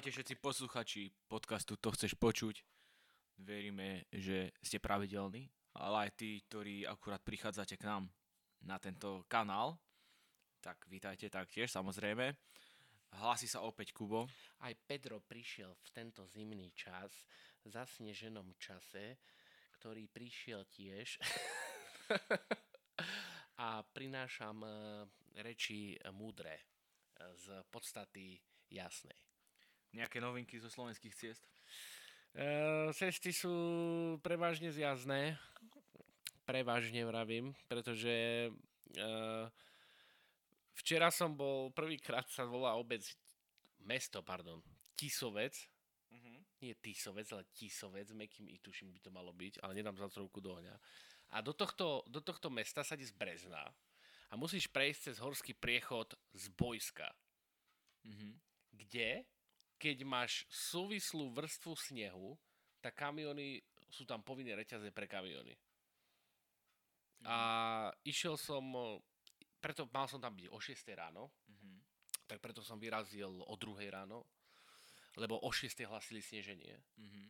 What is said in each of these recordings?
Ahojte všetci posluchači podcastu To chceš počuť. Veríme, že ste pravidelní, ale aj tí, ktorí akurát prichádzate k nám na tento kanál, tak vítajte taktiež, samozrejme. Hlási sa opäť Kubo. Aj Pedro prišiel v tento zimný čas, zasneženom čase, ktorý prišiel tiež. a prinášam e, reči múdre e, z podstaty jasnej. Nejaké novinky zo slovenských ciest? E, cesty sú prevažne zjazné. Prevažne vravím, pretože e, včera som bol, prvýkrát sa volá obec, mesto, pardon, Tisovec. Uh-huh. Nie Tisovec, ale Tisovec, mekým i tuším by to malo byť, ale nedám za ruku do ohňa. A do tohto, do tohto mesta sa ide z Brezna a musíš prejsť cez horský priechod z Bojska. Uh-huh. Kde keď máš súvislú vrstvu snehu, tak kamiony, sú tam povinné reťaze pre kamiony. A išiel som, preto mal som tam byť o 6 ráno, mm-hmm. tak preto som vyrazil o 2 ráno, lebo o 6 hlasili sneženie. Mm-hmm.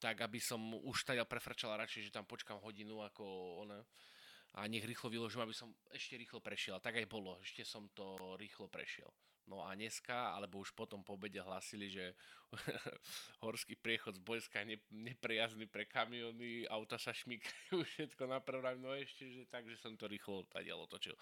Tak aby som už teda prefrčal radšej, že tam počkám hodinu ako ona a nech rýchlo vyložím, aby som ešte rýchlo prešiel. Tak aj bolo, ešte som to rýchlo prešiel. No a dneska, alebo už potom po obede hlasili, že horský priechod z Bojska je neprejazný pre kamiony, auta sa šmíkajú, všetko napravím, no ešte, že tak, že som to rýchlo tadiaľ otočil.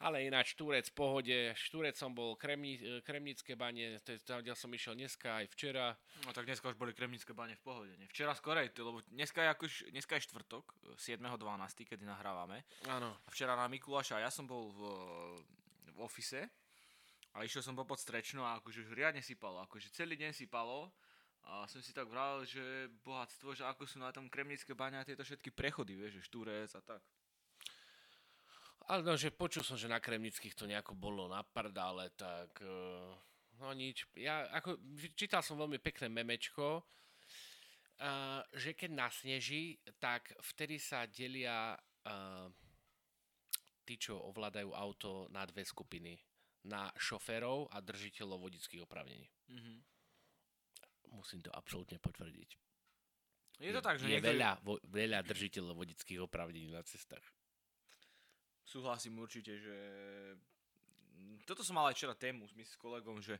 Ale ináč Štúrec v pohode, Štúrec som bol Kremni, Kremnické bane, tam som išiel dneska aj včera. No tak dneska už boli Kremnické bane v pohode, nie? Včera skorej, lebo dneska je, akož, dneska je štvrtok, 7.12., kedy nahrávame. Áno. A včera na Mikuláša ja som bol v, v ofise, a išiel som popod strečno a akože už riadne sypalo, akože celý deň sypalo a som si tak vral, že bohatstvo, že ako sú na tom Kremnické baňa tieto všetky prechody, vieš, že Štúrec a tak. Ale no, že počul som, že na Kremnických to nejako bolo na ale tak uh, no nič. Ja ako, čítal som veľmi pekné memečko, uh, že keď nasneží, tak vtedy sa delia uh, tí, čo ovládajú auto na dve skupiny na šoférov a držiteľov vodických oprávnení. Mm-hmm. Musím to absolútne potvrdiť. Je to tak, že je niektorý... veľa, vo, veľa držiteľov vodických oprávnení na cestách. Súhlasím určite, že toto som mal aj včera tému s kolegom, že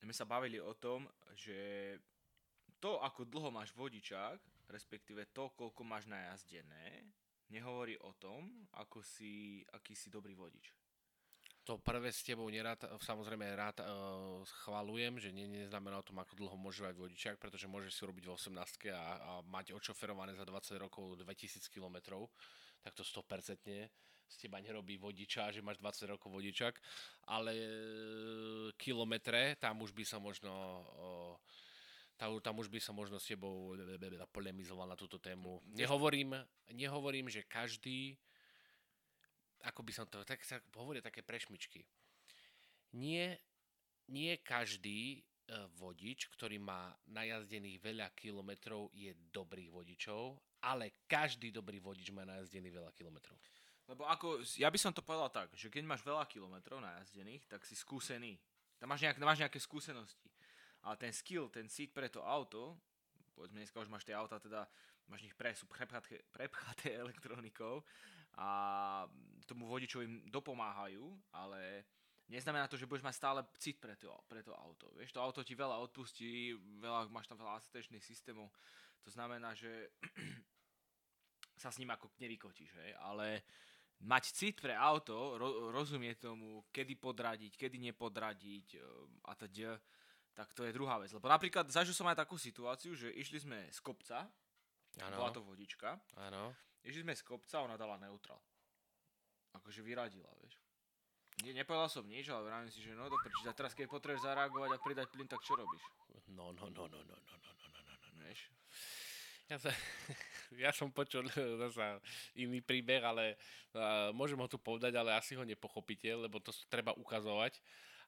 sme sa bavili o tom, že to, ako dlho máš vodičák, respektíve to, koľko máš najazdené, nehovorí o tom, ako si, aký si dobrý vodič to prvé s tebou nerád, samozrejme rád uh, chvalujem, že nie, neznamená o tom, ako dlho môže mať vodičák, pretože môže si robiť v 18 a, a mať očoferované za 20 rokov 2000 km, tak to 100% z teba nerobí vodiča, že máš 20 rokov vodičák, ale uh, kilometre, tam už by sa možno uh, tam, tam už by som možno s tebou polemizoval na túto tému. Nehovorím, nehovorím, že každý ako by som to, tak sa hovoria také prešmičky. Nie, nie každý e, vodič, ktorý má najazdených veľa kilometrov, je dobrý vodičov, ale každý dobrý vodič má najazdených veľa kilometrov. Lebo ako, ja by som to povedal tak, že keď máš veľa kilometrov najazdených, tak si skúsený. Tam máš, nejak, máš nejaké skúsenosti. Ale ten skill, ten seat pre to auto, povedzme dneska už máš tie auta, teda máš nich pre, sú prepchaté, prepchaté elektronikou a tomu vodičovi dopomáhajú, ale neznamená to, že budeš mať stále cit pre to, pre to auto. Vieš, to auto ti veľa odpustí, veľa, máš tam veľa asistečných systémov, to znamená, že sa s ním ako nevykotíš, hej? ale mať cit pre auto, ro, rozumie tomu, kedy podradiť, kedy nepodradiť ehm, a teda, tak to je druhá vec. Lebo napríklad zažil som aj takú situáciu, že išli sme z kopca, ano. bola to vodička, ano. Išli sme z kopca, ona dala neutral. Akože vyradila, vieš. Nie, nepovedal som nič, ale vravím si, že no do a teraz keď potrebuješ zareagovať a pridať plyn, tak čo robíš? No, no, no, no, no, no, no, no, no, no, no. Vieš? Ja, sa, ja som počul zasa iný príbeh, ale uh, môžem ho tu povedať, ale asi ho nepochopíte, lebo to treba ukazovať.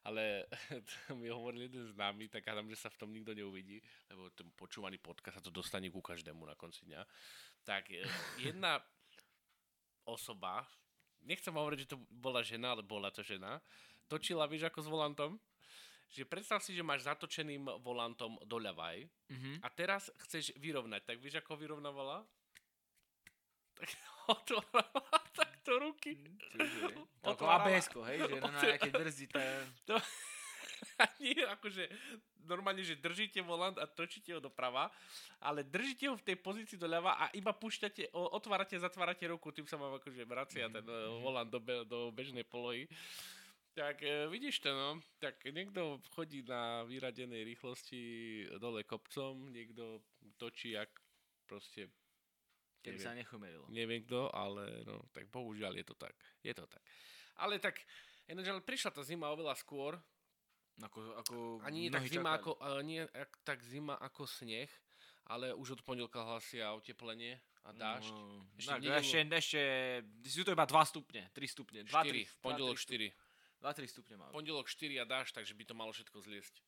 Ale mi hovoril jeden z nami, tak hádam, že sa v tom nikto neuvidí, lebo ten počúvaný podcast sa to dostane ku každému na konci dňa. Tak e, jedna osoba, nechcem hovoriť, že to bola žena, ale bola to žena, točila, víš, ako s volantom, že predstav si, že máš zatočeným volantom doľava, Mhm. a teraz chceš vyrovnať. Tak vieš, ako vyrovnávala? Tak otvára takto ruky. Čiže, to ako abs hej, že na nejaké brzdi, to nie, akože normálne, že držíte volant a točíte ho doprava, ale držíte ho v tej pozícii doľava a iba púšťate, o- otvárate, zatvárate ruku, tým sa vám akože vracia ten eh, volant do, be, do bežnej polohy. Tak e, vidíš to, no. Tak niekto chodí na vyradenej rýchlosti dole kopcom, niekto točí jak proste Keby Neviem. sa nechomerilo. neviem kto, ale no, tak bohužiaľ je to tak. Je to tak. Ale tak, ale prišla tá zima oveľa skôr, Ako, ako ani nie tak zima, čakali. ako, nie ak- tak zima ako sneh, ale už od pondelka hlasia oteplenie a dážď. No, Ešte tak, nedelu- ešte, ešte, sú to iba 2 stupne, 3 stupne. 2, 4, v pondelok 4. 2-3 stupne má. Pondelok 4 a dážď, takže by to malo všetko zliesť.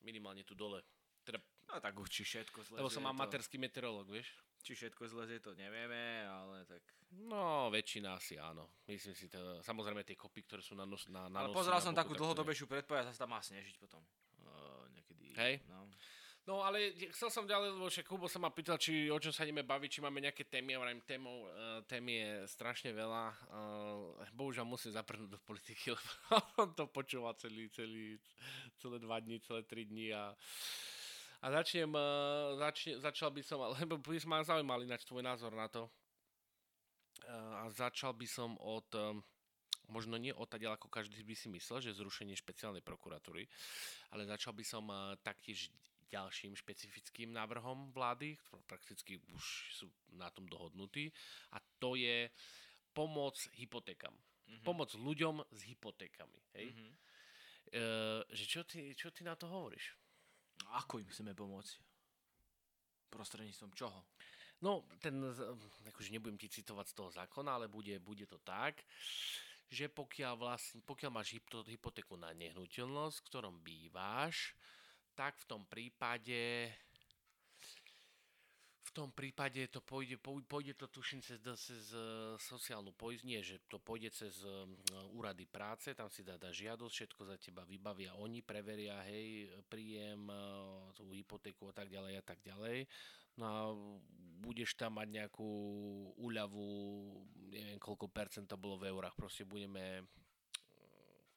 Minimálne tu dole. Teda, No tak už či všetko zlezie. lebo som materský meteorológ, vieš? Či všetko zlezie, to nevieme, ale tak... No, väčšina asi áno. Myslím si to, samozrejme tie kopy, ktoré sú na nos, na, na Ale nosi, pozeral na som boku, takú tak dlhodobejšiu predpoveď, zase tam má snežiť potom. Uh, niekedy, Hej. No. No ale chcel som ďalej, lebo však Kubo sa ma pýtal, či o čom sa ideme baviť, či máme nejaké témy, ja vrajím, témov, uh, tém je strašne veľa. Uh, bohužiaľ musím zaprnúť do politiky, lebo on to počúva celý, celý, celé dva dní, celé tri dní a a začnem, uh, začne, začal by som, lebo by ma zaujímal ináč tvoj názor na to. Uh, a začal by som od, um, možno nie odtiaľ, ako každý by si myslel, že zrušenie špeciálnej prokuratúry, ale začal by som uh, taktiež ďalším špecifickým návrhom vlády, prakticky už sú na tom dohodnutí, a to je pomoc hypotékam. Mhm. Pomoc ľuďom s hypotékami. Hej? Mhm. E, že čo ty, čo ty na to hovoríš? Ako im chceme pomôcť? Prostredníctvom čoho? No, ten, akože nebudem ti citovať z toho zákona, ale bude, bude to tak, že pokiaľ, vlastne, pokiaľ máš hypo- hypotéku na nehnuteľnosť, v ktorom býváš, tak v tom prípade v tom prípade to pôjde, pôj- pôjde to tuším cez, cez eh, sociálnu poisť, že to pôjde cez eh, úrady práce, tam si dá, dá žiadosť, všetko za teba vybavia oni, preveria, hej, príjem, tú hypotéku a tak ďalej a tak ďalej. No a budeš tam mať nejakú úľavu, neviem koľko percent to bolo v eurách, proste budeme,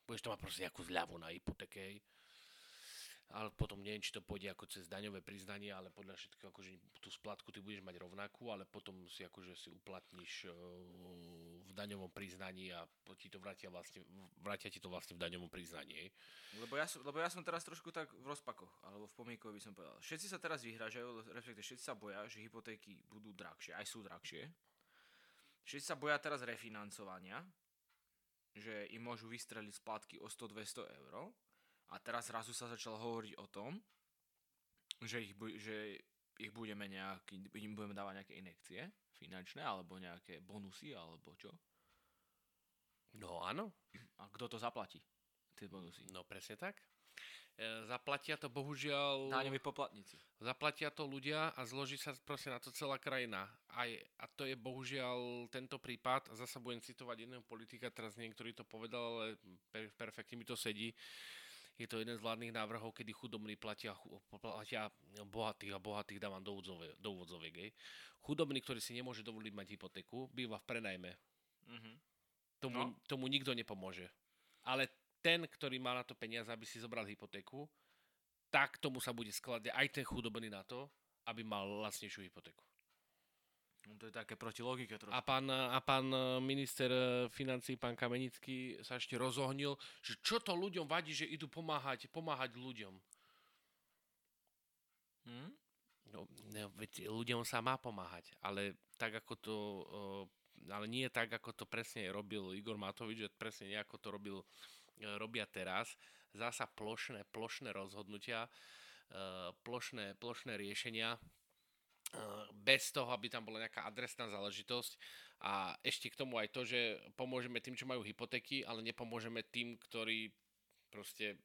budeš tam mať proste nejakú zľavu na hypotéke, hej. Ale potom neviem, či to pôjde ako cez daňové priznanie, ale podľa všetkého, akože tú splatku ty budeš mať rovnakú, ale potom si akože si uplatníš eh, v daňovom priznaní a ti to vrátia, vlastne, vrátia ti to vlastne v daňovom priznaní. Lebo ja, lebo ja som teraz trošku tak v rozpakoch, alebo v pomíkovi by som povedal. Všetci sa teraz vyhražajú, respektíve všetci sa boja, že hypotéky budú drahšie, aj sú drahšie. Všetci sa boja teraz refinancovania, že im môžu vystreliť splatky o 100-200 eur. A teraz zrazu sa začalo hovoriť o tom, že ich, bu- že ich budeme nejaký, im budeme dávať nejaké inekcie finančné, alebo nejaké bonusy, alebo čo. No áno, A kto to zaplatí? Tie bonusy. no presne tak. E, zaplatia to bohužiaľ... Daňoví poplatníci. Zaplatia to ľudia a zloží sa proste na to celá krajina. Aj, a to je bohužiaľ tento prípad, a zasa budem citovať jedného politika, teraz niektorý to povedal, ale per, perfektne mi to sedí. Je to jeden z vládnych návrhov, kedy chudobní platia, platia bohatých a bohatých dávam do, úvodzove, do úvodzoviek. hej. Chudobný, ktorý si nemôže dovoliť mať hypotéku, býva v prenajme. Mhm. Tomu, No. tomu nikto nepomôže. Ale ten, ktorý má na to peniaze, aby si zobral hypotéku, tak tomu sa bude skladať aj ten chudobný na to, aby mal lacnejšiu hypotéku. No to je také proti logike trošku. A pán, a pán e, minister e, financí, pán Kamenický, sa ešte rozohnil, že čo to ľuďom vadí, že idú pomáhať, pomáhať ľuďom. Hm? No, ne, veď ľuďom sa má pomáhať, ale tak ako to, eh, ale nie tak, ako to presne robil Igor Matovič, že presne nie ako to robil, robia teraz. Zasa plošné, plošné rozhodnutia, plošné, plošné riešenia, bez toho, aby tam bola nejaká adresná záležitosť a ešte k tomu aj to, že pomôžeme tým, čo majú hypotéky, ale nepomôžeme tým, ktorí proste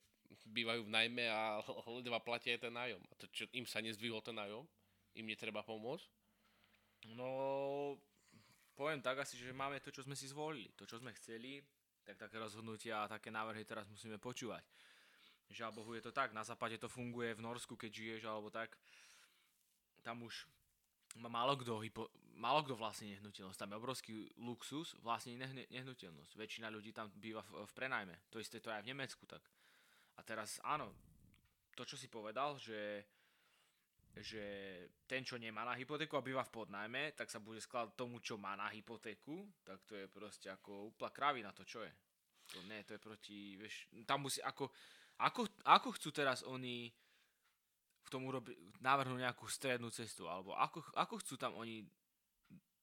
bývajú v najmä a ledva platia ten nájom. A to, čo im sa nezdvihol ten nájom, im netreba pomôcť. No, poviem tak asi, že máme to, čo sme si zvolili. To, čo sme chceli, tak také rozhodnutia a také návrhy teraz musíme počúvať. Žiaľ Bohu je to tak, na západe to funguje, v Norsku keď žiješ alebo tak, tam už málo kto, hypo, málo kto vlastní nehnuteľnosť. Tam je obrovský luxus vlastní nehne, nehnuteľnosť. Väčšina ľudí tam býva v, v prenajme. To isté to aj v Nemecku tak. A teraz áno, to čo si povedal, že že ten, čo nemá na hypotéku a býva v podnajme, tak sa bude skladať tomu, čo má na hypotéku, tak to je proste ako úpla na to, čo je. To nie, to je proti, vieš, tam musí, ako, ako, ako chcú teraz oni v tom urobi, navrhnúť nejakú strednú cestu, alebo ako, ako chcú tam oni,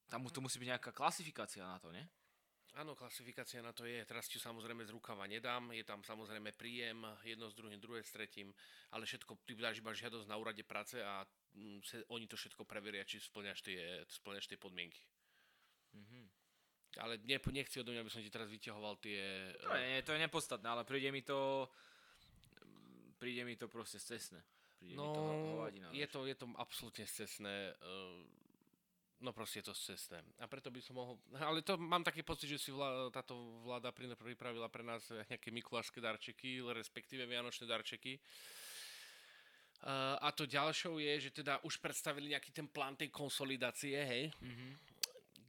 tam to musí byť nejaká klasifikácia na to, nie? Áno, klasifikácia na to je. Teraz ti samozrejme z rukava nedám. Je tam samozrejme príjem, jedno s druhým, druhé s tretím, ale všetko, ty dáš iba žiadosť na úrade práce a mm, se, oni to všetko preveria, či splňaš tie, splňaš tie podmienky. Mm-hmm. Ale ne, nechci odo mňa, aby som ti teraz vyťahoval tie... To je, to je nepodstatné, ale príde mi to... Príde mi to proste cestné. Príde no, to hovadina, je to, je to absolútne cestné. Uh, No proste je to cestné. A preto by som mohol... Ale to mám taký pocit, že si vlá, táto vláda pripravila pre nás nejaké mikulášske darčeky, respektíve vianočné darčeky. Uh, a to ďalšou je, že teda už predstavili nejaký ten plán tej konsolidácie, hej, mm-hmm.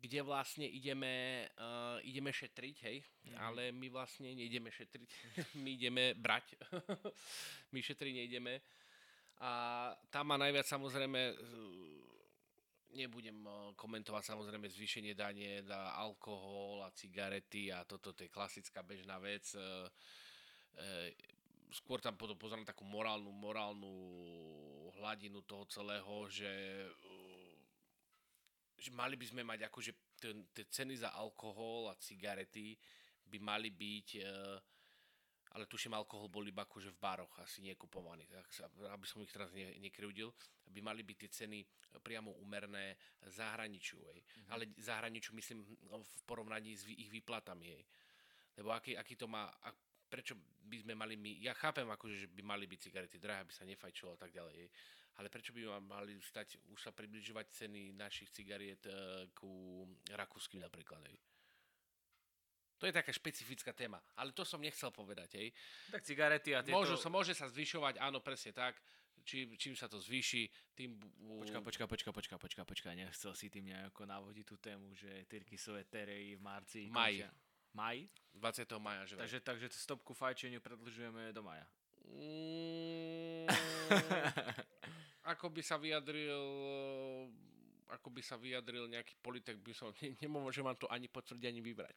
kde vlastne ideme, uh, ideme šetriť, hej, mm-hmm. ale my vlastne nejdeme šetriť, my ideme brať, my šetriť nejdeme. A tam má najviac samozrejme Nebudem eh, komentovať samozrejme zvýšenie danie na alkohol a cigarety a toto to je klasická bežná vec. Eh, eh, skôr tam pozerám takú morálnu, morálnu hladinu toho celého, že, že mali by sme mať akože tie ceny za alkohol a cigarety by mali byť ale tuším, alkohol bol iba akože v baroch asi nekupovaný, tak sa, aby som ich teraz ne, nekryudil, aby mali byť tie ceny priamo umerné zahraničiu, hej. Mm-hmm. ale zahraničiu myslím v porovnaní s ich výplatami, hej. lebo aký, aký to má, a prečo by sme mali my, ja chápem akože, že by mali byť cigarety drahé, aby sa nefajčilo a tak ďalej, hej. ale prečo by mali stať, už sa približovať ceny našich cigariet uh, ku rakúskym napríklad, hej. To je taká špecifická téma, ale to som nechcel povedať, hej. Tak cigarety a tieto... Môžu, sa, môže sa zvyšovať, áno, presne tak. Čím, čím sa to zvýši, tým... Počka, počka, počka, počka, počka, počka, nechcel si tým nejako navodiť tú tému, že Tyrkisové tereji v marci... Maj. Maj? 20. maja, že Takže, takže stopku fajčeniu predlžujeme do maja. Mm, ako by sa vyjadril ako by sa vyjadril nejaký politik, by som, ne, nemôžem vám to ani potvrdiť, ani vybrať.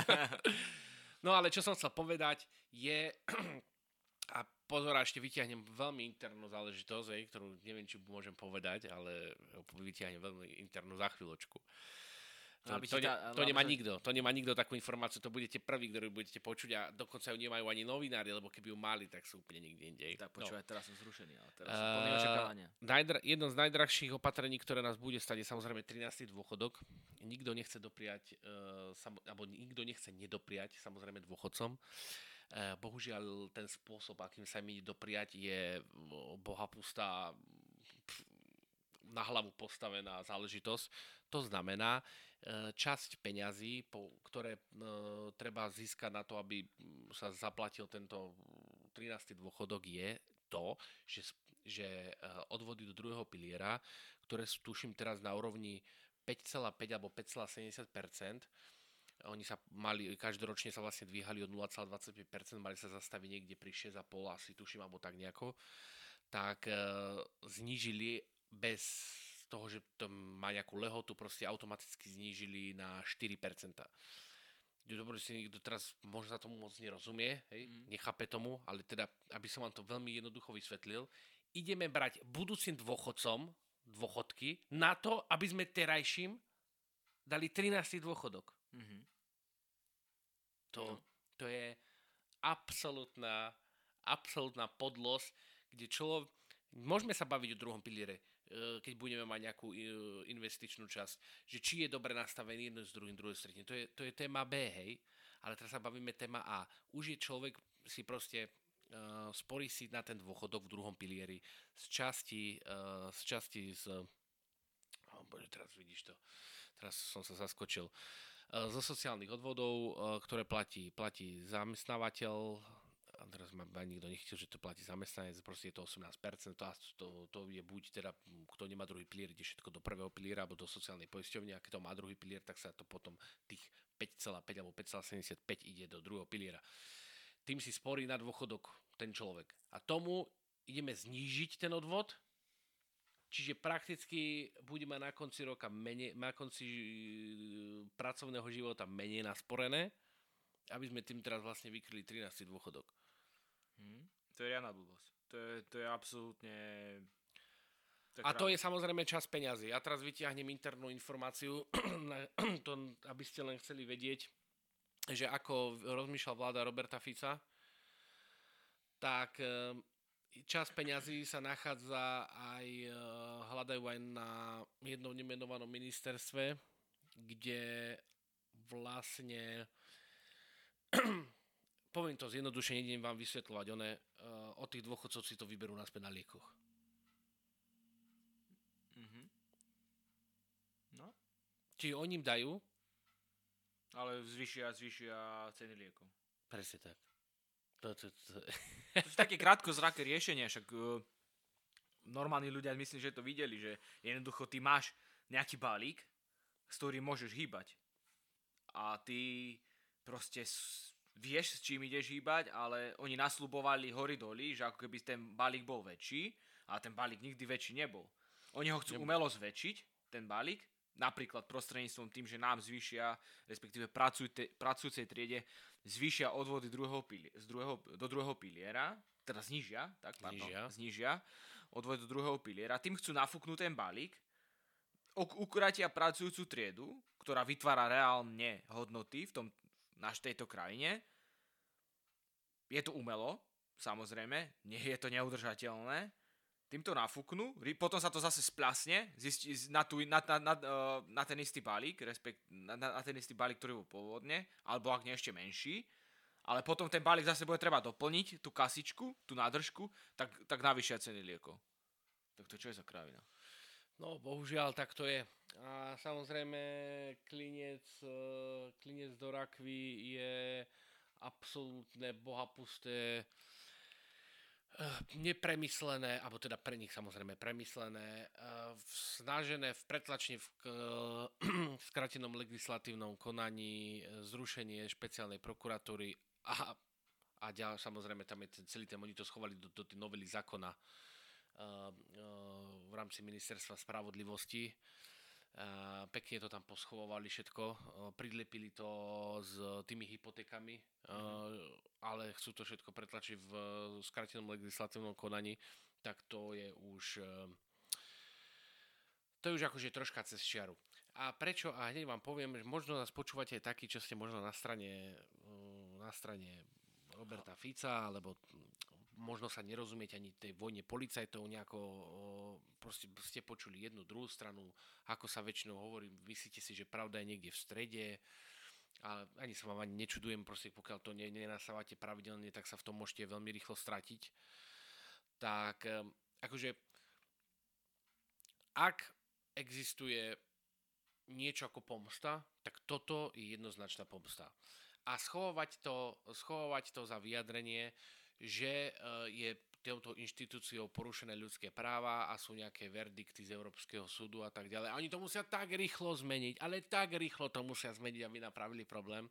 no ale čo som chcel povedať je, a pozor, ešte vyťahnem veľmi internú záležitosť, ktorú neviem, či môžem povedať, ale vyťahnem veľmi internú za chvíľočku. To, to, ne, to nemá nikto, to nemá nikto takú informáciu, to budete prví, ktorú budete počuť a dokonca ju nemajú ani novinári, lebo keby ju mali, tak sú úplne nikde inde. Tak počúvaj, no. teraz som zrušený, ale teraz uh, som očakávania. Najdra- jedno z najdrahších opatrení, ktoré nás bude stať, je samozrejme 13. dôchodok. Nikto nechce dopriať, uh, sam- alebo nikto nechce nedopriať, samozrejme dôchodcom. Uh, bohužiaľ, ten spôsob, akým sa mi dopriať, je bohapustá na hlavu postavená záležitosť. To znamená, E, časť peňazí, ktoré e, treba získať na to, aby sa zaplatil tento 13. dôchodok, je to, že, že e, odvody do druhého piliera, ktoré sú tuším teraz na úrovni 5,5 alebo 5,70% oni sa mali, každoročne sa vlastne dvíhali od 0,25%, mali sa zastaviť niekde pri 6,5 asi tuším, alebo tak nejako, tak e, znížili bez toho, že to má nejakú lehotu, proste automaticky znížili na 4%. Dobre, si niekto teraz možno tomu moc nerozumie, hej, mm. nechápe tomu, ale teda, aby som vám to veľmi jednoducho vysvetlil, ideme brať budúcim dôchodcom dôchodky na to, aby sme terajším dali 13. dôchodok. Mm-hmm. To, no. to je absolútna, absolútna podlosť, kde človek, môžeme sa baviť o druhom piliere, keď budeme mať nejakú e, investičnú časť, že či je dobre nastavený jedno s druhým, druhé stretne. To je, to je téma B, hej, ale teraz sa bavíme téma A. Už je človek si proste uh, sporí si na ten dôchodok v druhom pilieri z časti, uh, z časti z... Oh, bože, teraz vidíš to. Teraz som sa zaskočil. Uh, zo sociálnych odvodov, ktoré platí, platí zamestnávateľ, a teraz ma, ma nikto nechcel, že to platí zamestnanec, proste je to 18%, to, to, to je buď teda, kto nemá druhý pilier, ide všetko do prvého piliera alebo do sociálnej poisťovne, a keď to má druhý pilier, tak sa to potom tých 5,5 alebo 5,75 ide do druhého piliera. Tým si sporí na dôchodok ten človek. A tomu ideme znížiť ten odvod, čiže prakticky bude mať na konci roka menej, na konci e, pracovného života menej nasporené, aby sme tým teraz vlastne vykryli 13. dôchodok. Hmm. To je riadna blbosť. To je, to je absolútne... To je a to je samozrejme čas peňazí. Ja teraz vytiahnem internú informáciu, to, aby ste len chceli vedieť, že ako rozmýšľal vláda Roberta Fica, tak e, čas peňazí sa nachádza aj, e, hľadajú aj na jednom nemenovanom ministerstve, kde vlastne poviem to zjednodušene, idem vám vysvetľovať, one uh, od tých dôchodcov si to vyberú naspäť na liekoch. Mm-hmm. No. Čiže oni im dajú. Ale zvyšia, zvyšia ceny liekov. Presne tak. To, to, to. to sú také krátko zraké riešenie, však uh, normálni ľudia myslím, že to videli, že jednoducho ty máš nejaký balík, s ktorým môžeš hýbať. A ty proste vieš, s čím ideš hýbať, ale oni nasľubovali hory doly, že ako keby ten balík bol väčší, ale ten balík nikdy väčší nebol. Oni ho chcú umelo zväčšiť, ten balík, napríklad prostredníctvom tým, že nám zvýšia, respektíve pracujte, pracujúcej triede, zvýšia odvody druhého pili, z druhého, do druhého piliera, teda znižia, tak, pardon, znižia. znižia odvody do druhého piliera, tým chcú nafúknúť ten balík, ukratia pracujúcu triedu, ktorá vytvára reálne hodnoty v tom naš tejto krajine. Je to umelo, samozrejme, nie je to neudržateľné. Týmto nafúknú, potom sa to zase splasne zistí, na, tú, na, na, na, e, na ten istý balík, respekt, na, na ten istý balík, ktorý bol pôvodne, alebo ak nie ešte menší. Ale potom ten balík zase bude treba doplniť, tú kasičku, tú nádržku, tak, tak navýšia ceny liekov. Tak to čo je za kravina? No, bohužiaľ, tak to je. A samozrejme, klinec, e, klinec do rakvy je absolútne bohapusté, e, nepremyslené, alebo teda pre nich samozrejme premyslené, e, snažené v pretlačne v skratenom legislatívnom konaní zrušenie špeciálnej prokuratúry a, a ďalej, samozrejme tam je celý ten, oni to schovali do, do tej novely zákona v rámci ministerstva spravodlivosti. Pekne to tam poschovovali všetko, pridlepili to s tými hypotékami, mm-hmm. ale chcú to všetko pretlačiť v skratenom legislatívnom konaní, tak to je už to je už akože troška cez čiaru. A prečo? A hneď vám poviem, že možno nás počúvate aj takí, čo ste možno na strane, na strane Roberta Fica, alebo možno sa nerozumieť ani tej vojne policajtov, nejako proste ste počuli jednu, druhú stranu, ako sa väčšinou hovorí, myslíte si, že pravda je niekde v strede, a ani sa vám ani nečudujem, proste pokiaľ to nenasávate pravidelne, tak sa v tom môžete veľmi rýchlo stratiť. Tak akože ak existuje niečo ako pomsta, tak toto je jednoznačná pomsta. A schovávať to, schovávať to za vyjadrenie, že eh, je touto inštitúciou porušené ľudské práva a sú nejaké verdikty z Európskeho súdu a tak ďalej. A oni to musia tak rýchlo zmeniť, ale tak rýchlo to musia zmeniť, aby napravili problém,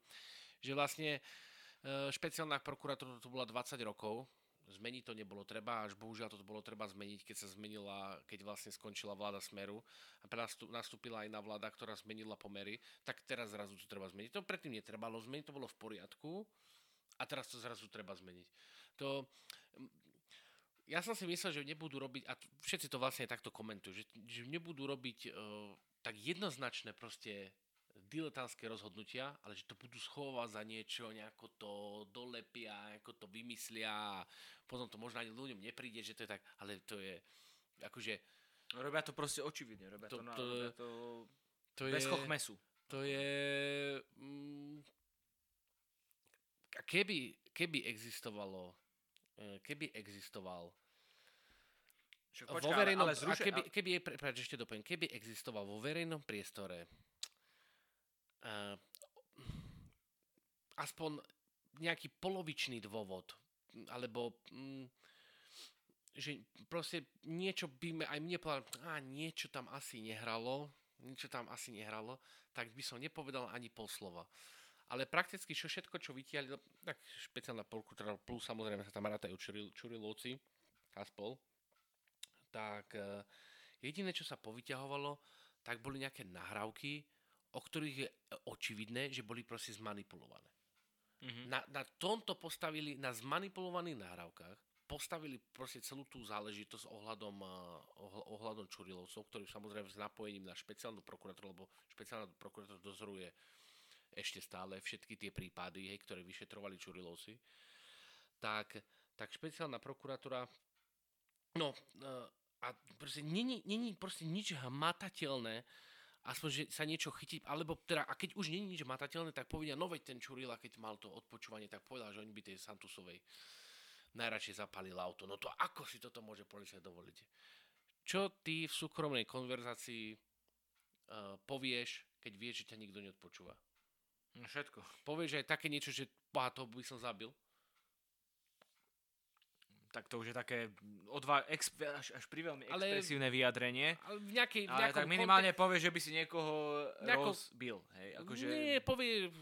že vlastne eh, špeciálna prokuratúra to bola 20 rokov, zmeniť to nebolo treba, až bohužiaľ to bolo treba zmeniť, keď sa zmenila, keď vlastne skončila vláda Smeru a nastúpila na vláda, ktorá zmenila pomery, tak teraz zrazu to treba zmeniť. To predtým netrebalo zmeniť, to bolo v poriadku a teraz to zrazu treba zmeniť to... Ja som si myslel, že nebudú robiť, a všetci to vlastne takto komentujú, že, že nebudú robiť uh, tak jednoznačné proste diletantské rozhodnutia, ale že to budú schovať za niečo, nejako to dolepia, ako to vymyslia a potom to možno ani ľuďom nepríde, že to je tak, ale to je akože... Robia to proste očividne, robia to, to, na, to, robia to, to bez je, chochmesu. To je... Mm, keby, keby existovalo keby existoval Však, počká, vo verejnom, ale, zruše, keby, keby, prepáč, ešte dopoviem, keby existoval vo verejnom priestore uh, aspoň nejaký polovičný dôvod alebo mm, že proste niečo by me, aj mne povedal, a niečo tam asi nehralo, niečo tam asi nehralo, tak by som nepovedal ani pol slova. Ale prakticky čo všetko, čo vytiahli, no, tak špeciálna polkultúra, plus samozrejme sa tam rátajú čuril, Čurilovci, Kaspol, tak uh, jediné, čo sa povyťahovalo, tak boli nejaké nahrávky, o ktorých je očividné, že boli proste zmanipulované. Mm-hmm. Na, na tomto postavili, na zmanipulovaných nahrávkach, postavili proste celú tú záležitosť ohľadom, uh, ohľadom Čurilovcov, ktorí samozrejme s napojením na špeciálnu prokuratúru, lebo špeciálna prokuratúra dozoruje ešte stále všetky tie prípady, hej, ktoré vyšetrovali Čurilovci, tak, tak špeciálna prokuratúra no, uh, a proste není, není proste nič hmatateľné, aspoň, že sa niečo chytí, alebo teda, a keď už není nič hmatateľné, tak povedia, no veď ten Čurila, keď mal to odpočúvanie, tak povedal, že oni by tej Santusovej najradšej zapalil auto. No to ako si toto môže policia dovoliť? Čo ty v súkromnej konverzácii uh, povieš, keď vieš, že ťa nikto neodpočúva? No všetko. Povieš aj také niečo, že boha, toho by som zabil? tak to už je také odva- ex- až, až pri veľmi ale, expresívne vyjadrenie. Ale v nejakej, v ale tak minimálne kontek- povie, že by si niekoho nejako... rozbil. Hej, akože... Nie, povie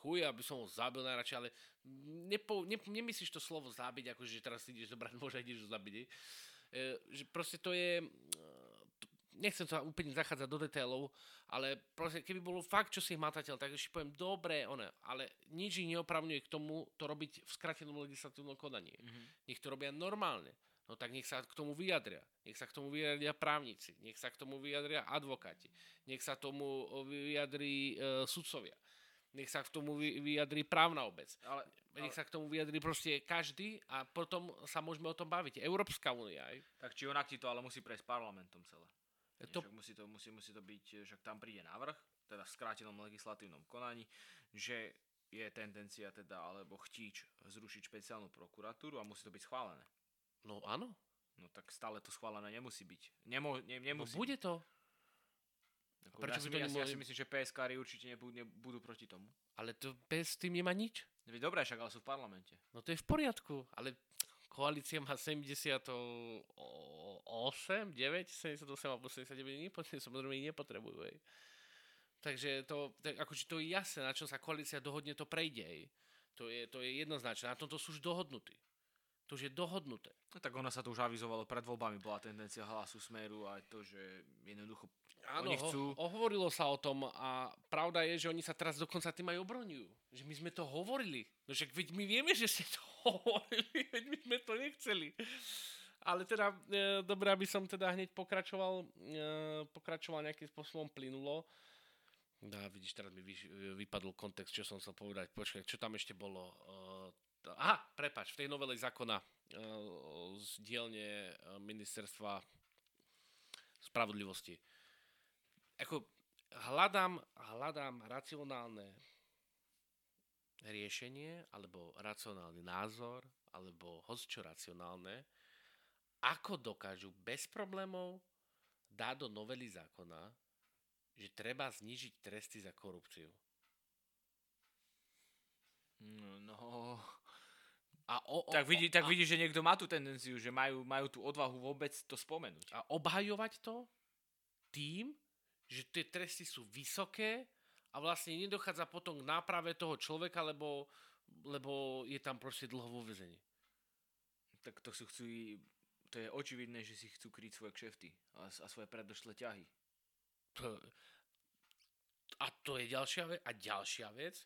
chuj, aby som ho zabil najradšej, ale nepo, ne, nemyslíš to slovo zabiť, akože teraz si ideš zobrať môže ideš ho zabiť. E, že proste to je nechcem sa úplne zachádzať do detailov, ale proste, keby bolo fakt, čo si hmatateľ, tak ešte poviem, dobre, one, ale nič ich neopravňuje k tomu to robiť v skratenom legislatívnom konaní. Mm-hmm. Nech to robia normálne. No tak nech sa k tomu vyjadria. Nech sa k tomu vyjadria právnici. Nech sa k tomu vyjadria advokáti. Nech sa tomu vyjadrí e, sudcovia. Nech sa k tomu vyjadrí právna obec. Ale, ale... Nech sa k tomu vyjadrí proste každý a potom sa môžeme o tom baviť. Európska únia. Tak či onak ti to ale musí prejsť parlamentom celé. To... Však musí to, musí, musí to byť, že tam príde návrh, teda v skrátenom legislatívnom konaní, že je tendencia teda, alebo chtíč zrušiť špeciálnu prokuratúru a musí to byť schválené. No áno. No tak stále to schválené nemusí byť. Nemo, ne, nemusí no bude to. Ako, prečo ja, si, to ja, ja si myslím, že PSK určite nebudú, nebudú proti tomu. Ale to PS s tým nemá nič. Dobre, však ale sú v parlamente. No to je v poriadku, ale koalícia má 78, 78 9, 78 alebo 79, samozrejme ich nepotrebujú. Hej. Takže to, tak, akože to je jasné, na čom sa koalícia dohodne, to prejde. Hej. To, je, to je jednoznačné. Na tomto sú už dohodnutí. To už je dohodnuté. No, tak ono sa to už avizovalo pred voľbami, bola tendencia hlasu smeru a to, že jednoducho Áno, oni chcú... Ho, hovorilo sa o tom a pravda je, že oni sa teraz dokonca tým aj obroňujú. Že my sme to hovorili. No však my vieme, že ste to hovorili, veď my sme to nechceli. Ale teda, e, dobré, aby som teda hneď pokračoval, e, pokračoval nejakým spôsobom plynulo. Dá, vidíš, teraz mi vy, vypadol kontext, čo som chcel povedať. Počkaj, čo tam ešte bolo? E, aha, prepač, v tej novele zákona e, z dielne e, ministerstva spravodlivosti ako hľadám, hľadám racionálne riešenie, alebo racionálny názor, alebo hocčo racionálne, ako dokážu bez problémov dať do novely zákona, že treba znižiť tresty za korupciu. No, a o, o, tak, vidí, tak vidíš, že niekto má tú tendenciu, že majú, majú tú odvahu vôbec to spomenúť. A obhajovať to tým, že tie tresty sú vysoké a vlastne nedochádza potom k náprave toho človeka, lebo, lebo je tam proste dlho vo vezení. Tak to sú chcú, to je očividné, že si chcú kryť svoje kšefty a, a svoje predošlé ťahy. To, a to je ďalšia vec. A ďalšia vec,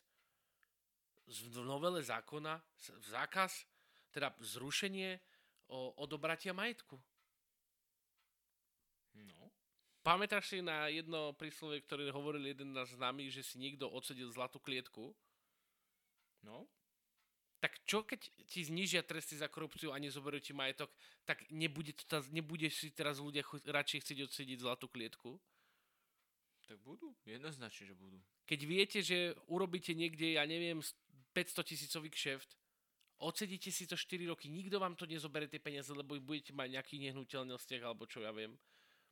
v novele zákona zákaz, teda zrušenie o odobratia majetku. Pamätáš si na jedno príslovie, ktoré hovoril jeden z nami, že si niekto odsedil zlatú klietku? No. Tak čo keď ti znižia tresty za korupciu a nezoberú ti majetok, tak nebude, to, nebude si teraz ľudia chuť, radšej chcieť odsediť zlatú klietku? Tak budú, jednoznačne, že budú. Keď viete, že urobíte niekde, ja neviem, 500 tisícový kšeft, odsedíte si to 4 roky, nikto vám to nezobere tie peniaze, lebo budete mať nejaký nehnuteľnostiach alebo čo ja viem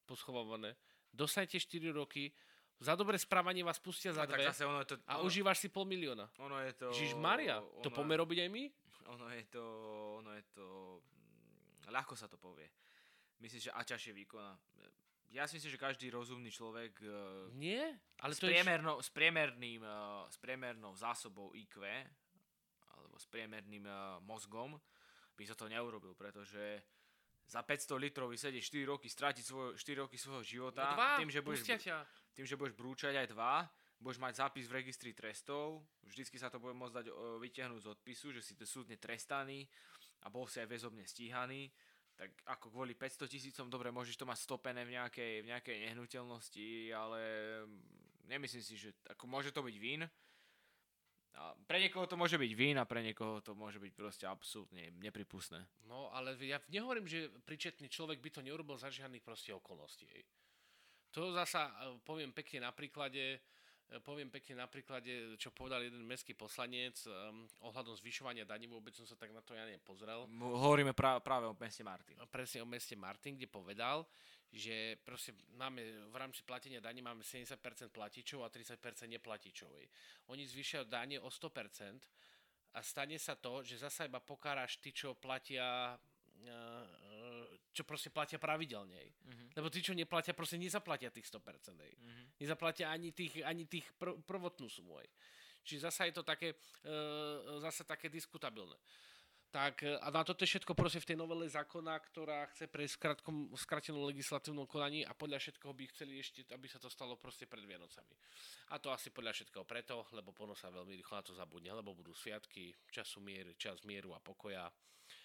poschovávané. Dostanete 4 roky, Za dobré správanie vás pustia za A tak dve zase ono je to... a ono, užívaš si pol milióna. ono je to... Žiž Maria, to ono- poďme robiť aj my? Ono je to... Ono je to... mm, Ľahko sa to povie. Myslím, že Ačaš je výkona. Ja si myslím, že každý rozumný človek eh, Nie, ale s, to je... priemernou, s, priemerným, eh, s priemernou zásobou IQ alebo s priemerným eh, mozgom by sa to neurobil, pretože za 500 litrov vysedieť 4 roky, stratiť svoj, 4 roky svojho života No dva, tým, že budeš, tým, že budeš brúčať aj dva, budeš mať zápis v registri trestov, vždycky sa to bude môcť dať o, vyťahnuť z odpisu, že si to súdne trestaný a bol si aj väzobne stíhaný, tak ako kvôli 500 tisícom, dobre, môžeš to mať stopené v nejakej, v nejakej nehnuteľnosti, ale mm, nemyslím si, že ako môže to byť vín. A pre niekoho to môže byť vín a pre niekoho to môže byť proste absolútne nepripustné. No, ale ja nehovorím, že príčetný človek by to neurobil za žiadnych proste okolností. To zasa e, poviem pekne na príklade, e, poviem pekne na príklade, čo povedal jeden mestský poslanec um, ohľadom zvyšovania daní, vôbec som sa tak na to ja nepozrel. Hovoríme pra, práve o meste Martin. presne o meste Martin, kde povedal, že proste máme v rámci platenia daní máme 70% platičov a 30% neplatičov. Oni zvyšajú dane o 100% a stane sa to, že zasa iba pokáraš tí, čo platia eh, eh, čo proste platia pravidelne. Mhm. Lebo tí, čo neplatia, proste nezaplatia tých 100%. Hej. Mhm. Nezaplatia ani tých, ani tých pr- prvotnú sumu. Hej. Čiže zasa je to také, e, zase také diskutabilné. Tak e, a na toto je všetko proste v tej novele zákona, ktorá chce prejsť skratenom legislatívnom konaní a podľa všetkoho by chceli ešte, aby sa to stalo proste pred Vianocami. A to asi podľa všetkého preto, lebo pono sa veľmi rýchlo na to zabudne, lebo budú sviatky, času mier, čas mieru a pokoja,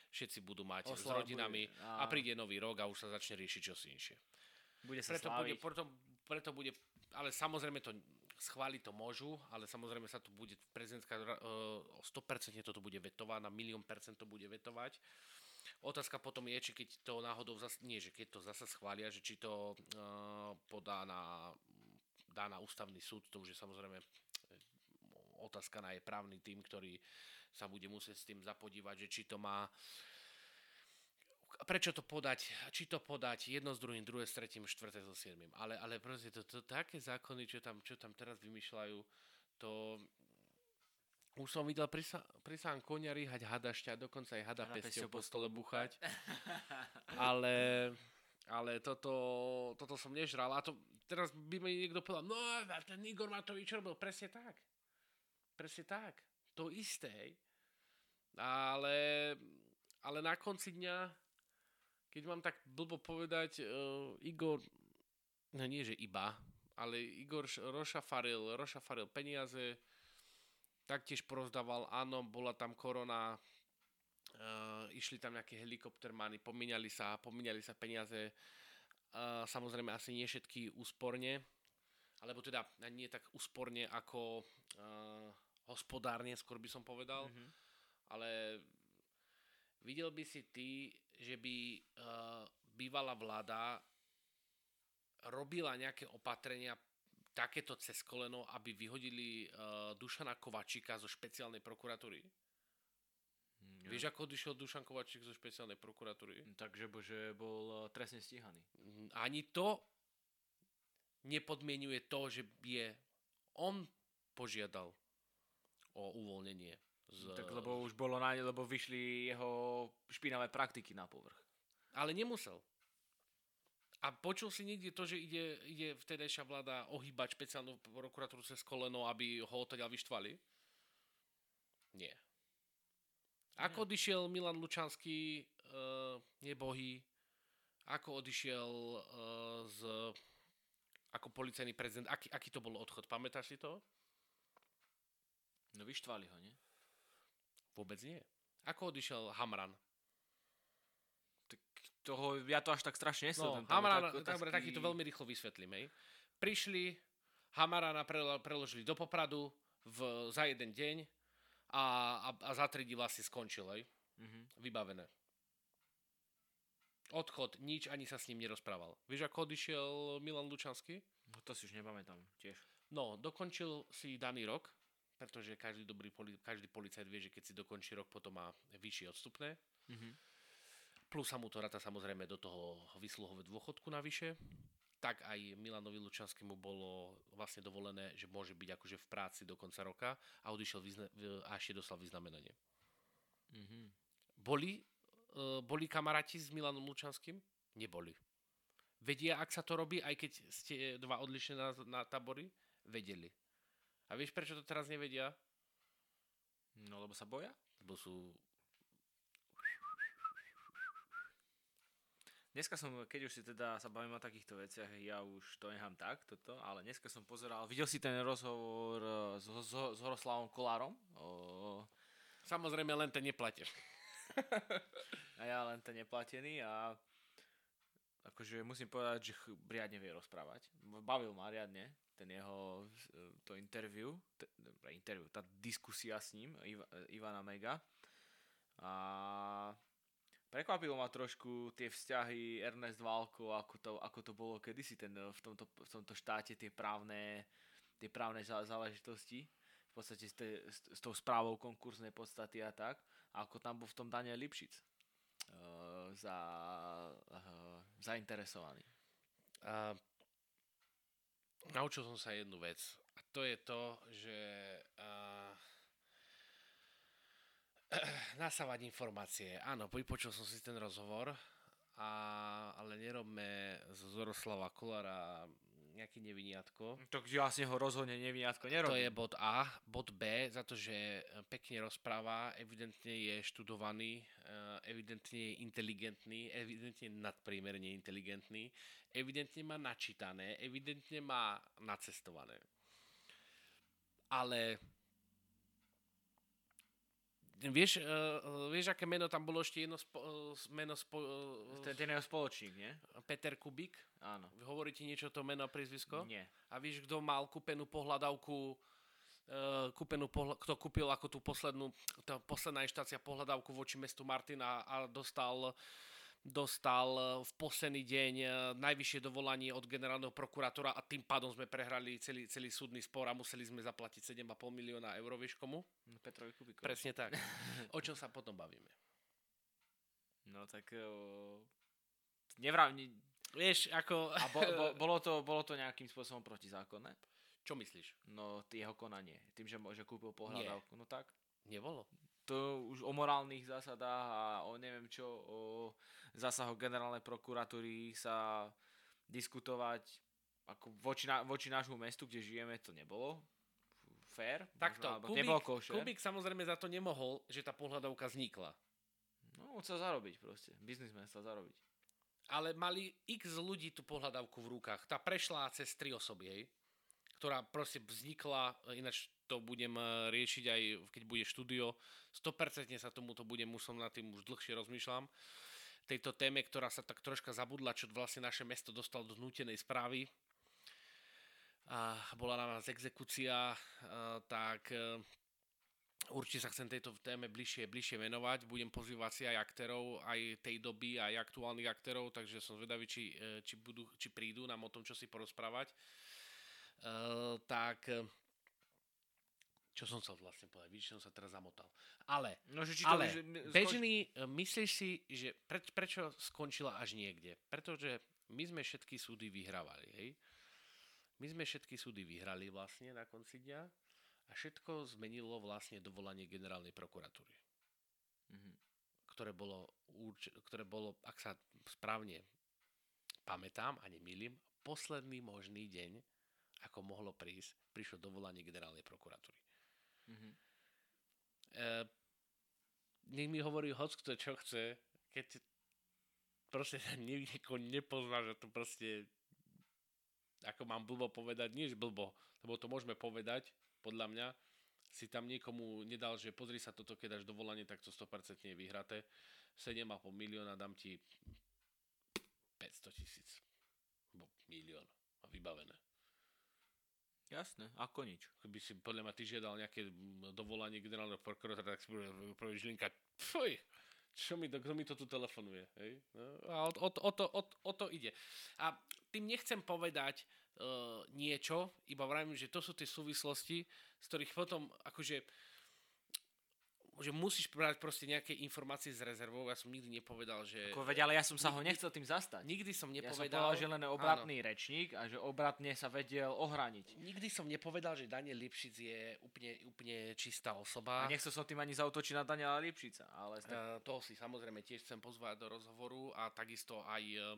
všetci budú mať s Oslava rodinami bude- a áno. príde nový rok a už sa začne riešiť čosi inšie. Bude sa Preto bude, sláviť. preto, preto bude, ale samozrejme to schváliť to môžu, ale samozrejme sa tu bude prezidentka uh, 100% toto bude vetovať, na milión percent to bude vetovať. Otázka potom je, či keď to náhodou, zas, nie, že keď to zasa schvália, že či to uh, podá na, dá na ústavný súd, to už je samozrejme eh, otázka na jej právny tým, ktorý sa bude musieť s tým zapodívať, že či to má prečo to podať, či to podať jedno s druhým, druhé s tretím, štvrté so siedmým. Ale, ale proste to, to, také zákony, čo tam, čo tam teraz vymýšľajú, to už som videl pri, sa, pri sám konia ríhať hada šťa, dokonca aj hada Hada pesťou po stole buchať. ale, ale toto, toto som nežral. A to, teraz by mi niekto povedal, no ten Igor Matovič robil presne tak. Presne tak. To isté. Ale, ale na konci dňa, keď mám tak blbo povedať, uh, Igor, no nie že iba, ale Igor rošafaril, rošafaril peniaze, taktiež porozdával, áno, bola tam korona, uh, išli tam nejaké helikoptermány, pomínali sa, pomínali sa peniaze, uh, samozrejme asi nie všetky úsporne, alebo teda nie tak úsporne ako uh, hospodárne, skôr by som povedal, Mhm. ale videl by si ty, že by uh, bývalá vláda robila nejaké opatrenia takéto cez koleno, aby vyhodili uh, Dušana Kovačíka zo špeciálnej prokuratúry? Mm, Vieš, ako odišiel Dušan Kovačík zo špeciálnej prokuratúry? Takže bo, že bol eh, trestne stíhaný. Mm, Ani to nepodmienuje to, že je on požiadal o uvoľnenie. Z... Tak lebo už bolo na lebo vyšli jeho špinavé praktiky na povrch. Ale nemusel. A počul si niekde to, že ide, ide vtedajšia vláda ohýbať špeciálnu prokuratúru cez koleno, aby ho odtiaľ vyštvali? Nie. Ako odišiel Milan Lučanský, uh, nebohý, ako odišiel uh, z, ako policajný prezident, aký, aký to bol odchod, pamätáš si to? No vyštvali ho, nie? Vôbec nie. Ako odišiel Hamran? Tak toho, ja to až tak strašne No, nesledujem. je Hamran, tak dobre, taký to veľmi rýchlo vysvetlím, hej. Prišli, Hamarana prelo- preložili do Popradu v, za jeden deň a, a, a za tri dní vlastne skončil, hej. Mhm. Vybavené. Odchod, nič, ani sa s ním nerozprával. Vieš, ako odišiel Milan Lučanský? No, to si už nepamätám tiež. No, dokončil si daný rok, pretože každý dobrý poli- každý policajt vie, že keď si dokončí rok, potom má vyššie odstupné. Mhm. Plus sa mu to ráta samozrejme do toho vysluhové dôchodku navyše. tak aj Milanovi Lučanskému bolo vlastne dovolené, že môže byť akože v práci do konca roka a odišiel vyzna- a ešte dostal vyznamenanie. Mm-hmm. Boli, uh, boli kamaráti s Milanom Lučanským? Neboli. Vedia, ak sa to robí, aj keď ste dva odlišné na, na tabory? Vedeli. A vieš, prečo to teraz nevedia? No, lebo sa boja? Lebo sú... Dneska som, keď už si teda sa bavím o takýchto veciach, ja už to nechám tak, toto, ale dneska som pozeral, videl si ten rozhovor eh, s, s, s Horoslavom Kolárom? O, Samozrejme, len ten neplatíš. a ja len ten neplatený a akože musím povedať, že riadne vie rozprávať. Bavil ma riadne ten jeho eh, to interview, t- interview, tá diskusia s ním, Iva, Ivana Mega. A prekvapilo ma trošku tie vzťahy Ernest Válko, ako to, ako to bolo kedysi ten, v, tomto, v tomto štáte, tie právne, tie právne záležitosti v podstate s, te, s, s tou správou konkurznej podstaty a tak, a ako tam bol v tom Daniel Lipšic uh, za, uh, zainteresovaný. A naučil som sa jednu vec a to je to, že uh, nasávať informácie. Áno, vypočul som si ten rozhovor, a, ale nerobme z Zoroslava Kolára nejaké neviniatko. Tak vlastne ho rozhodne neviniatko nerobí. To je bod A. Bod B, za to, že pekne rozpráva, evidentne je študovaný, evidentne je inteligentný, evidentne nadprímerne inteligentný, evidentne má načítané, evidentne má nacestované. Ale Vieš, uh, vieš, aké meno tam bolo ešte jedno spo, uh, meno spo, uh, ten, ten jeho spoločník, nie? Peter Kubik? Áno. Hovorí ti niečo to meno a priezvisko? Nie. A vieš, kto mal kúpenú pohľadavku kúpenú pohľa, kto kúpil ako tú poslednú, tá posledná inštácia pohľadavku voči mestu Martina a dostal dostal v posledný deň najvyššie dovolanie od generálneho prokurátora a tým pádom sme prehrali celý, celý súdny spor a museli sme zaplatiť 7,5 milióna eur, vieš komu? No, Petrovi Kubikovi. Presne tak. o čom sa potom bavíme? No tak... Uh, nevrav... Ne... Vieš, ako... A bo, bo, bolo, to, bolo to nejakým spôsobom protizákonné? Čo myslíš? No, jeho konanie. Tým, že, že kúpil pohľadávku. No tak. Nebolo. To už o morálnych zásadách a o neviem čo, o zásahoch generálnej prokuratúry sa diskutovať ako voči, na, voči nášmu mestu, kde žijeme, to nebolo fair. Takto, Kubík, Kubík samozrejme za to nemohol, že tá pohľadovka vznikla. No, chcel zarobiť proste. Biznismen chcel zarobiť. Ale mali x ľudí tú pohľadavku v rukách. Tá prešla cez tri osoby, hej ktorá proste vznikla, ináč to budem eh, riešiť aj keď bude štúdio. 100% sa tomuto budem, už som nad tým už dlhšie rozmýšľam. Tejto téme, ktorá sa tak troška zabudla, čo vlastne naše mesto dostalo do nutenej správy. A bola na nás exekúcia, a, tak eh, určite sa chcem tejto téme bližšie, bližšie venovať. Budem pozývať si aj aktérov, aj tej doby, aj aktuálnych aktérov, takže som zvedavý, či, eh, či, budú, či prídu nám o tom, čo si porozprávať. Tak čo som chcel vlastne povedať, vidíš, som sa teraz zamotal. Ale, no, že či ale to, že, bežný, skonč... myslíš si, že pre, prečo skončila až niekde? Pretože my sme všetky súdy vyhrávali, hej? My sme všetky súdy vyhrali vlastne na konci dňa a všetko zmenilo vlastne dovolanie generálnej prokuratúry. Mm-hmm. Ktoré bolo, ktoré bolo, ak sa správne pamätám a nemýlim, posledný možný deň ako mohlo prísť, prišlo dovolanie generálnej prokuratúry. Mm-hmm. E, nech mi hovorí hoc kto čo chce, keď proste niekoho nepozná, že to proste ako mám blbo povedať, nie že blbo, lebo to môžeme povedať, podľa mňa, si tam niekomu nedal, že pozri sa toto, keď dáš dovolanie, tak to 100% je vyhraté. 7,5 milióna dám ti 500 tisíc. Bo milión. A vybavené. Jasné, ako nič. Keby si podľa ma ty žiadal nejaké dovolanie generálneho prokurátora, tak si bude žlinka, fuj, čo mi to, kto mi to tu telefonuje, hej? No, a o, o, o, to, o, o to ide. A tým nechcem povedať uh, niečo, iba vravím, že to sú tie súvislosti, z ktorých potom, akože, že musíš brať proste nejaké informácie z rezervou. Ja som nikdy nepovedal, že... Ako veď, ale ja som sa ho nechcel tým zastať. Nikdy som Ja som nepovedal... povedal, že len obratný áno. rečník a že obratne sa vedel ohraniť. Nikdy som nepovedal, že Daniel Lipšic je úplne, úplne čistá osoba. A nechcel som tým ani zautočiť na Daniela Lipšica, ale... Uh, toho si samozrejme tiež chcem pozvať do rozhovoru a takisto aj, uh,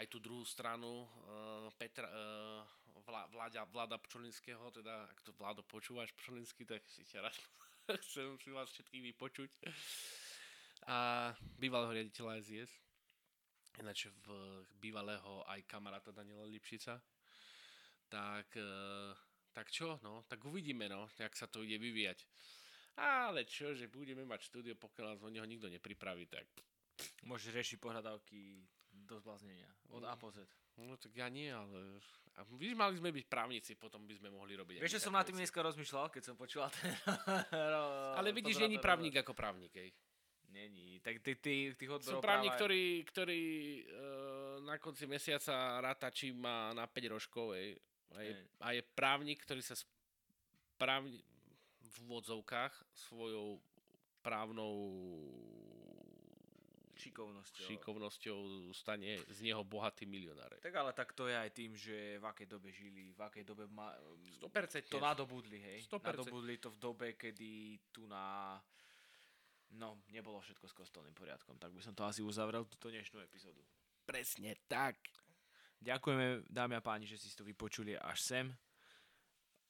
aj tú druhú stranu uh, Petra, uh, Vlá, vláda, vláda Pčolinského, teda ak to vládo počúvaš Pčolinský, tak si ťa rád chcem si vás všetkých vypočuť. A bývalého riaditeľa SIS, ináč v bývalého aj kamaráta Daniela Lipšica. Tak, uh, tak čo, no, tak uvidíme, no, jak sa to ide vyvíjať. Ale čo, že budeme mať štúdio, pokiaľ nás o neho nikto nepripraví, tak... Môžeš riešiť pohľadávky do zbláznenia. Od A po Z. No tak ja nie, ale... A víš, mali sme byť právnici, potom by sme mohli robiť... Vieš, že som na tým dneska rozmýšľal, keď som počúval ten... ale vidíš, není právnik ako právnik, hej. Není. Tak ty, ty, tých odborov právnik, práva... ktorý, ktorý uh, na konci mesiaca ráta, či má na 5 rožkov, hej. A je, a je právnik, ktorý sa správne v úvodzovkách svojou právnou šikovnosťou. šikovnosťou stane z neho bohatý milionár. Tak ale tak to je aj tým, že v akej dobe žili, v akej dobe ma, 100% to nadobudli, hej. 100%. Nadobudli to v dobe, kedy tu na... No, nebolo všetko s kostolným poriadkom, tak by som to asi uzavrel túto dnešnú epizódu. Presne tak. Ďakujeme, dámy a páni, že si to vypočuli až sem.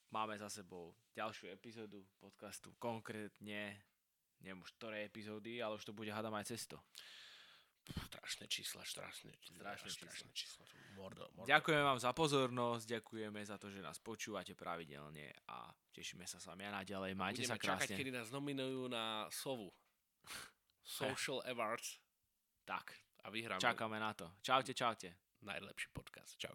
Máme za sebou ďalšiu epizódu podcastu, konkrétne neviem už ktoré epizódy, ale už to bude hádam aj cesto. Strašné čísla, strašné, strašné, strašné čísla. Mordo, mordo. Ďakujeme vám za pozornosť, ďakujeme za to, že nás počúvate pravidelne a tešíme sa s vami a naďalej. Majte Budeme sa krásne. čakať, kedy nás nominujú na Sovu. Social Awards. Tak. A vyhráme. Čakáme na to. Čaute, čaute. Najlepší podcast. Čau.